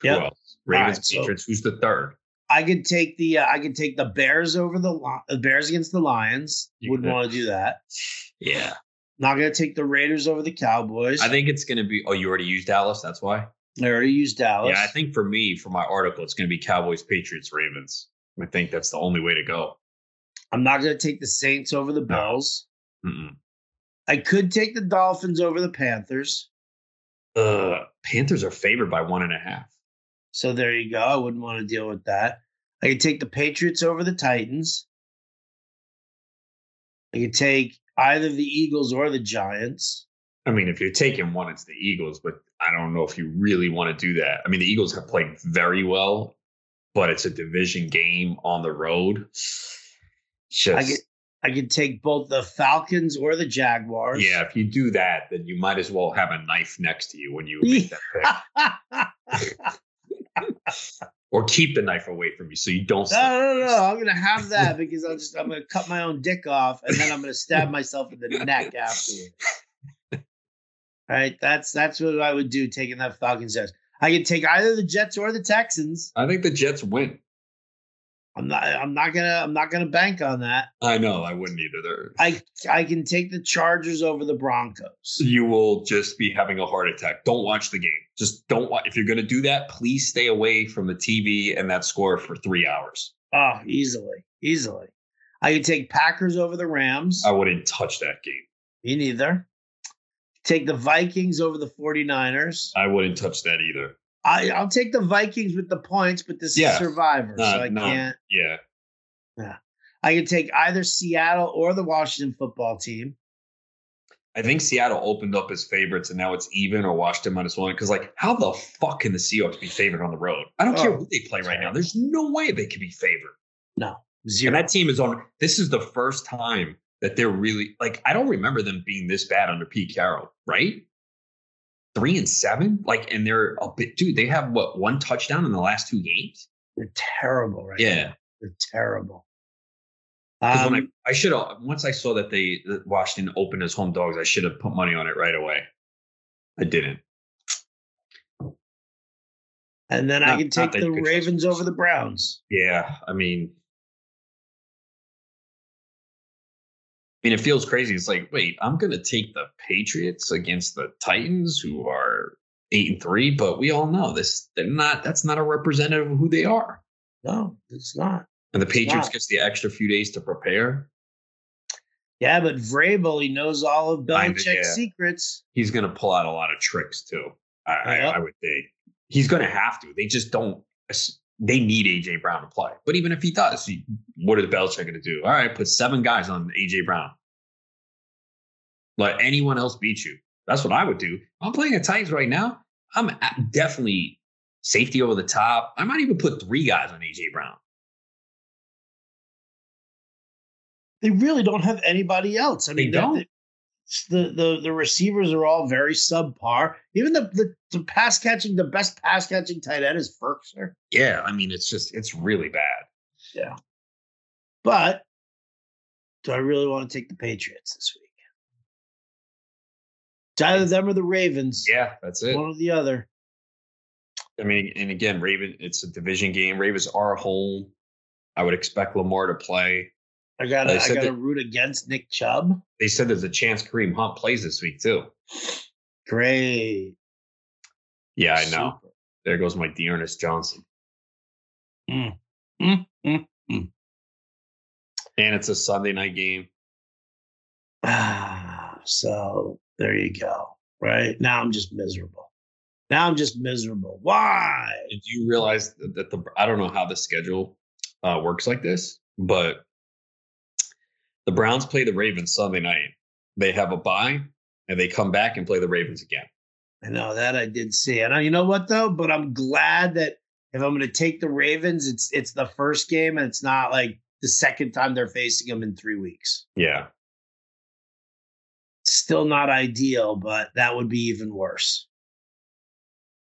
B: Who
A: Yep.
B: else? Ravens,
A: right, so-
B: Patriots. Who's the third?
A: I could take the uh, I could take the Bears over the the Bears against the Lions.
B: You
A: Wouldn't want to do that.
B: Yeah,
A: Not gonna take the Raiders over the Cowboys.
B: I think it's going to be. Oh, you already used Dallas. That's why.
A: I already used Dallas.
B: Yeah, I think for me, for my article, it's going to be Cowboys, Patriots, Ravens. I think that's the only way to go.
A: I'm not going to take the Saints over the
B: No.
A: Bills.
B: Mm-mm.
A: I could take the Dolphins over the Panthers.
B: Uh, Panthers are favored by one and a half.
A: So there you go. I wouldn't want to deal with that. I could take the Patriots over the Titans. I could take either the Eagles or the Giants.
B: I mean, if you're taking one, it's the Eagles, but I don't know if you really want to do that. I mean, the Eagles have played very well, but it's a division game on the road. Just
A: I I could take both the Falcons or the Jaguars.
B: yeah, if you do that, then you might as well have a knife next to you when you make that pick, or keep the knife away from you so you don't.
A: No, no, no. I'm gonna have that because I'm just I'm gonna cut my own dick off and then I'm gonna stab myself in the neck afterwards. All right, that's that's what I would do taking that Falcons Jets. I could take either the Jets or the Texans.
B: I think the Jets win.
A: I'm not I'm not gonna I'm not gonna bank on that.
B: I know I wouldn't either.
A: I I can take the Chargers over the Broncos.
B: you will just be having a heart attack. Don't watch the game. Just don't watch. If you're going to do that, please stay away from the TV and that score for three hours.
A: Oh, easily, easily. I could take Packers over the Rams.
B: I wouldn't touch that game.
A: Me neither. Take the Vikings over the 49ers.
B: I wouldn't touch that either.
A: I, I'll take the Vikings with the points, but this
B: Yeah.
A: is Survivor,
B: No,
A: so I
B: no.
A: can't.
B: Yeah. Yeah.
A: I could take either Seattle or the Washington football team.
B: I think Seattle opened up as favorites and now it's even or Washington minus one. Because, like, how the fuck can the Seahawks be favored on the road? I don't care
A: Oh,
B: who they play right now. There's no way they could be favored.
A: No,
B: And
A: zero.
B: that team is on. This is the first time that they're really like. I don't remember them being this bad under Pete Carroll, right? Three and seven, like, and they're a bit, dude. They have what one touchdown in the last two games.
A: They're terrible right
B: Yeah.
A: now. They're terrible.
B: 'Cause when I,
A: Um,
B: I should have once I saw that they that Washington opened as home dogs, I should have put money on it right away. I didn't.
A: and then I
B: not-
A: can take the
B: you could trust
A: Ravens over the Browns.
B: Yeah, I mean, I mean, it feels crazy. It's like, wait, I'm gonna take the Patriots against the Titans, who are eight and three, but we all know this. They're not. That's not a representative of who they are.
A: No, it's not.
B: And the Patriots
A: not.
B: gets the extra few days to prepare.
A: Yeah, but Vrabel, he knows all of Belichick's
B: yeah.
A: secrets.
B: He's gonna pull out a lot of tricks too. I, I, I would think he's gonna have to. They just don't. They need AJ Brown to play. But even if he does, what is Belichick gonna do? All right, put seven guys on AJ Brown. Let anyone else beat you. That's what I would do. I'm playing at Titans right now. I'm definitely safety over the top. I might even put three guys on AJ Brown.
A: They really don't have anybody else. I
B: They
A: mean,
B: don't.
A: The, the the receivers are all very subpar. Even the, the the pass catching, the best pass catching tight end is Firkser.
B: Yeah, I mean, it's just it's really bad.
A: Yeah, but do I really want to take the Patriots this week? It's either them or the Ravens.
B: Yeah, that's it.
A: One or the other.
B: I mean, and again, Raven, it's a division game. Ravens are home. I would expect Lamar to play.
A: I gotta I got to root against Nick Chubb.
B: They said there's a chance Kareem Hunt plays this week too.
A: Great.
B: Yeah, I know.
A: Super.
B: There goes my D'Ernest Johnson.
A: Mm, mm, mm.
B: And it's a Sunday night game.
A: Ah, so there you go. Right now, I'm just miserable. Now I'm just miserable. Why?
B: Did you realize that that the I don't know how the schedule uh, works like this, but the Browns play the Ravens Sunday night. They have a bye, and they come back and play the Ravens again.
A: I know that I did see. And you know what though? But I'm glad that if I'm going to take the Ravens, it's it's the first game and it's not like the second time they're facing them in three weeks.
B: Yeah,
A: Still not ideal, but that would be even worse.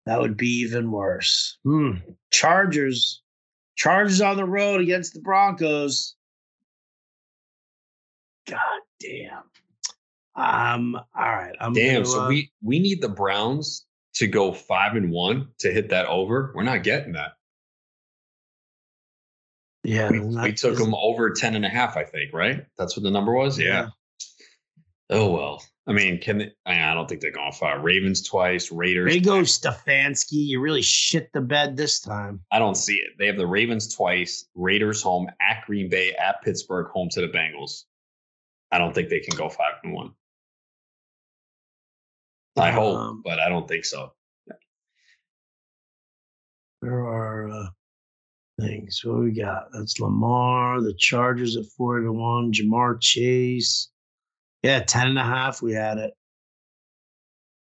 A: That would be even worse. Hmm. Chargers, Chargers on the road against the Broncos. God damn. Um. All right. I'm
B: damn.
A: gonna,
B: So
A: uh,
B: we we need the Browns to go five and one to hit that over. We're not getting that.
A: Yeah.
B: We, we took them over 10 and a half, I think, right? That's what the number was. Yeah. Oh well. I mean, can they, I don't think they're going far. Ravens twice, Raiders.
A: They go Stefanski. You really shit the bed this time.
B: I don't see it. They have the Ravens twice, Raiders home at Green Bay, at Pittsburgh, home to the Bengals. I don't think they can go five and one. I hope,
A: Um,
B: but I don't think so.
A: There are uh, things. What we got? That's Lamar, the Chargers at four to one, Ja'Marr Chase. Yeah, 10 and a half. We had it.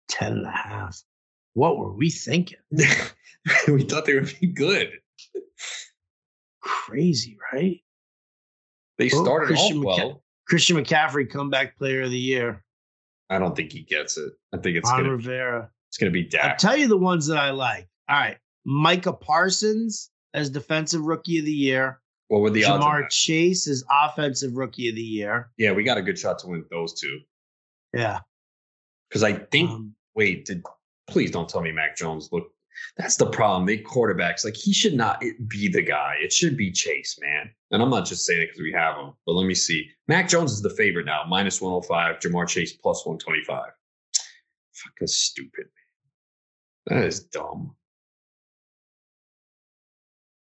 A: 10 and a half. What were we thinking?
B: we thought they would be good.
A: Crazy, right?
B: They
A: Oh,
B: started
A: Christian
B: off well.
A: Christian McCaffrey, comeback player of the year.
B: I don't think he gets it. I think it's
A: Ron
B: gonna
A: Rivera.
B: it's gonna be Dak.
A: I'll tell you the ones that I like. All right. Micah Parsons as defensive rookie of the year.
B: what were the odds? on Ja'Marr?
A: Chase as offensive rookie of the year.
B: Yeah, we got a good shot to win those two.
A: Yeah.
B: Because I think
A: Um,
B: wait, did please don't tell me Mac Jones look that's the problem. They quarterbacks like he should not be the guy. It should be Chase, man. And I'm not just saying it because we have him, but let me see. Mac Jones is the favorite now, minus 105. Ja'Marr Chase plus 125. Fucking stupid. That is dumb.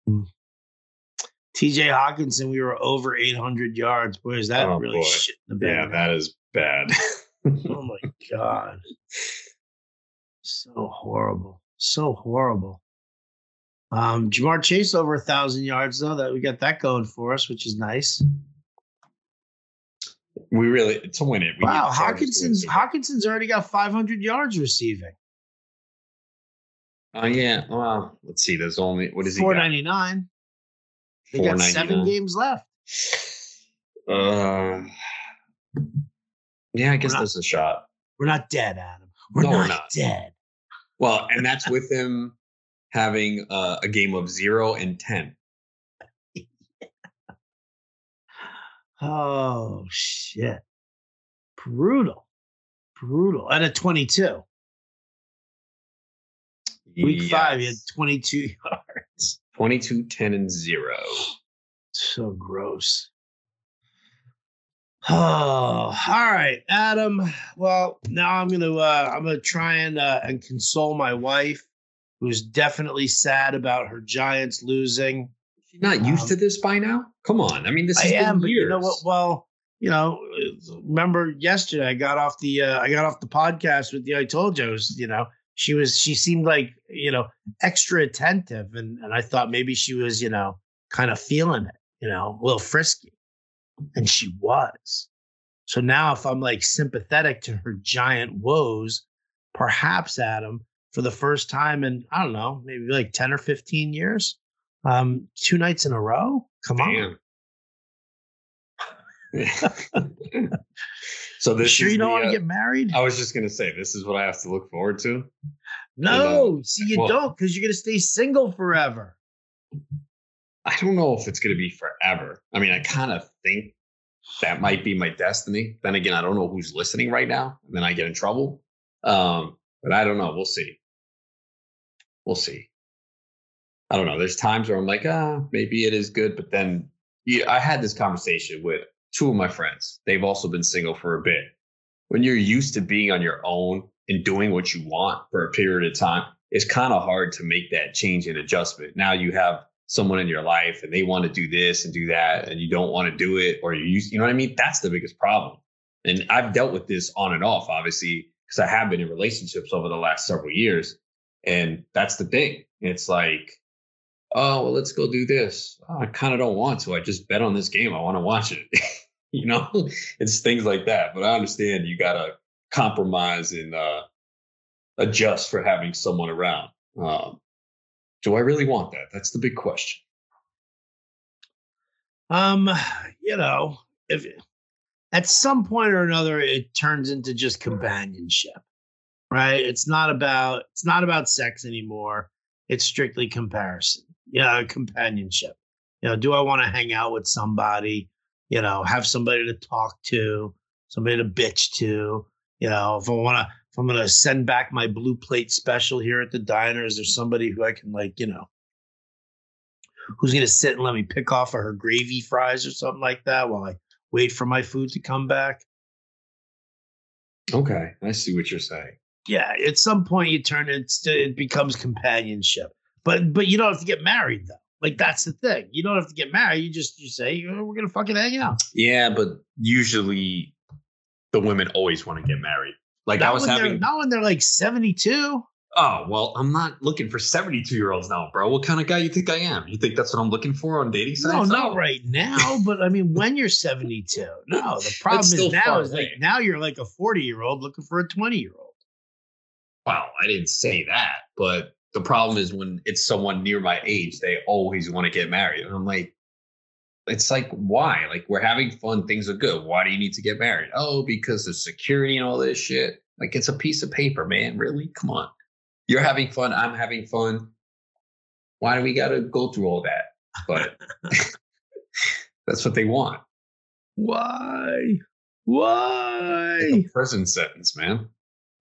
B: Hmm.
A: TJ Hockenson, we were over 800 yards. Boy, is that
B: Oh,
A: really
B: boy.
A: shit in the bed?
B: Yeah, that is bad.
A: Oh my God. So horrible. So horrible. Um, Ja'Marr Chase over a thousand yards though. That we got that going for us, which is nice.
B: we really to win it.
A: Wow,
B: the Chargers win Hockenson's.
A: Hockenson's already got 500 yards receiving.
B: Oh yeah. Well, let's see. There's only what is he?
A: Four
B: got?
A: ninety nine. They got seven games left.
B: Uh, yeah, I guess
A: not-
B: there's a shot.
A: We're not dead, Adam. We're
B: No, we're
A: not,
B: not.
A: dead.
B: Well, and that's with him having uh, a game of zero and ten.
A: Oh shit. Brutal. Brutal. And at 22. Week five, he had 22 yards.
B: 22, 10, and zero.
A: So gross. Oh, all right, Adam. Well, now I'm gonna uh, I'm gonna try and uh, and console my wife, who's definitely sad about her Giants losing.
B: She's not used
A: Um,
B: to this by now. Come on, I mean, this Has
A: I
B: am,
A: but
B: years.
A: you know what? Well, you know, remember yesterday I got off the uh, I got off the podcast with you. I told you I was, you know, she was she seemed like you know extra attentive, and and I thought maybe she was you know kind of feeling it, you know, a little frisky, and she was. So now, if I'm like sympathetic to her giant woes, perhaps Adam, for the first time in I don't know, maybe like ten or fifteen years, um, two nights in a row. Come on.
B: So this
A: sure
B: is
A: you don't
B: the,
A: want to
B: uh,
A: get married?
B: I was just gonna say this is what I have to look forward to.
A: No, see, you
B: well-
A: don't because you're going to stay single forever.
B: I don't know if it's gonna be forever. I mean, I kind of think that might be my destiny. Then again, I don't know who's listening right now, and then I get in trouble. Um, but I don't know. We'll see. We'll see. I don't know. There's times where I'm like, ah, maybe it is good, but then yeah, I had this conversation with two of my friends. They've also been single for a bit. When you're used to being on your own and doing what you want for a period of time, it's kind of hard to make that change and adjustment. Now you have someone in your life and they want to do this and do that, and you don't want to do it, or you use, you know what I mean? That's the biggest problem. And I've dealt with this on and off, obviously, because I have been in relationships over the last several years. And that's the thing. It's like, oh, well, let's go do this. Oh, I kind of don't want to. I just bet on this game. I want to watch it. you know, it's things like that. But I understand you got to compromise and uh, adjust for having someone around. Um, do I really want that? That's the big question.
A: Um, you know, if at some point or another it turns into just companionship, right? It's not about it's not about sex anymore. It's strictly comparison. Yeah, companionship. You know, do I want to hang out with somebody? You know, have somebody to talk to, somebody to bitch to. You know, if I want to, I'm going to send back my blue plate special here at the diner, is there somebody who I can like, you know, who's going to sit and let me pick off of her gravy fries or something like that while I wait for my food to come back?
B: Okay, I see what you're saying.
A: Yeah, at some point you turn it, it becomes companionship. But but you don't have to get married though. Like that's the thing. You don't have to get married. You just you say oh, we're gonna fucking hang out.
B: Yeah, but usually the women always want to get married. Like I was having
A: not when they're like seventy two.
B: Oh well, I'm not looking for 72 year olds now, bro. What kind of guy you think I am? You think that's what I'm looking for on dating sites?
A: No, not right now. But I mean, when you're 72, no. The problem is now is like now you're like a 40 year old looking for a 20 year old.
B: Well, I didn't say that, but the problem is when it's someone near my age, they always want to get married, and I'm like, it's like why? Like we're having fun, things are good. Why do you need to get married? Oh, because of security and all this shit. Like it's a piece of paper, man. Really? Come on. You're having fun. I'm having fun. Why do we got to go through all that? But that's what they want.
A: Why? Why?
B: A prison sentence, man.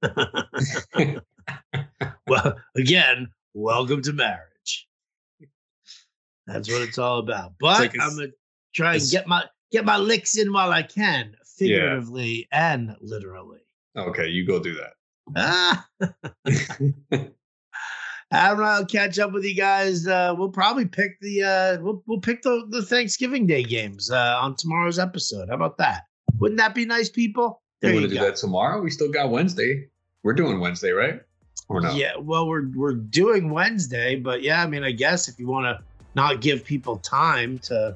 A: well, again, welcome to marriage. That's what it's all about. But like I'm gonna try and get my get my licks in while I can, figuratively yeah. and literally.
B: Okay, you go do that.
A: Ah. Adam I'll catch up with you guys. Uh, we'll probably pick the uh, we'll we'll pick the, the Thanksgiving Day games uh, on tomorrow's episode. How about that? Wouldn't that be nice, people?
B: There you want to do that tomorrow? We still got Wednesday. We're doing Wednesday, right? Or no?
A: Yeah. Well, we're we're doing Wednesday, but yeah, I mean, I guess if you want to not give people time to,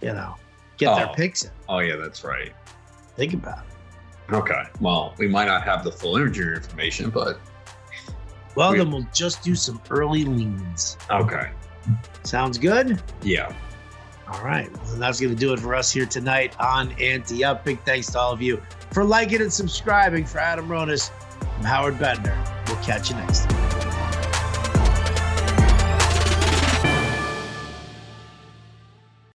A: you know, get oh. their picks in.
B: Oh yeah, that's right.
A: Think about it.
B: Okay. Well, we might not have the full injury information, but.
A: Well, we... then we'll just do some early leans.
B: Okay.
A: Sounds good?
B: Yeah.
A: All right. Well, that's going to do it for us here tonight on Ante Up. Big thanks to all of you for liking and subscribing. For Adam Ronis, I'm Howard Bender. We'll catch you next time.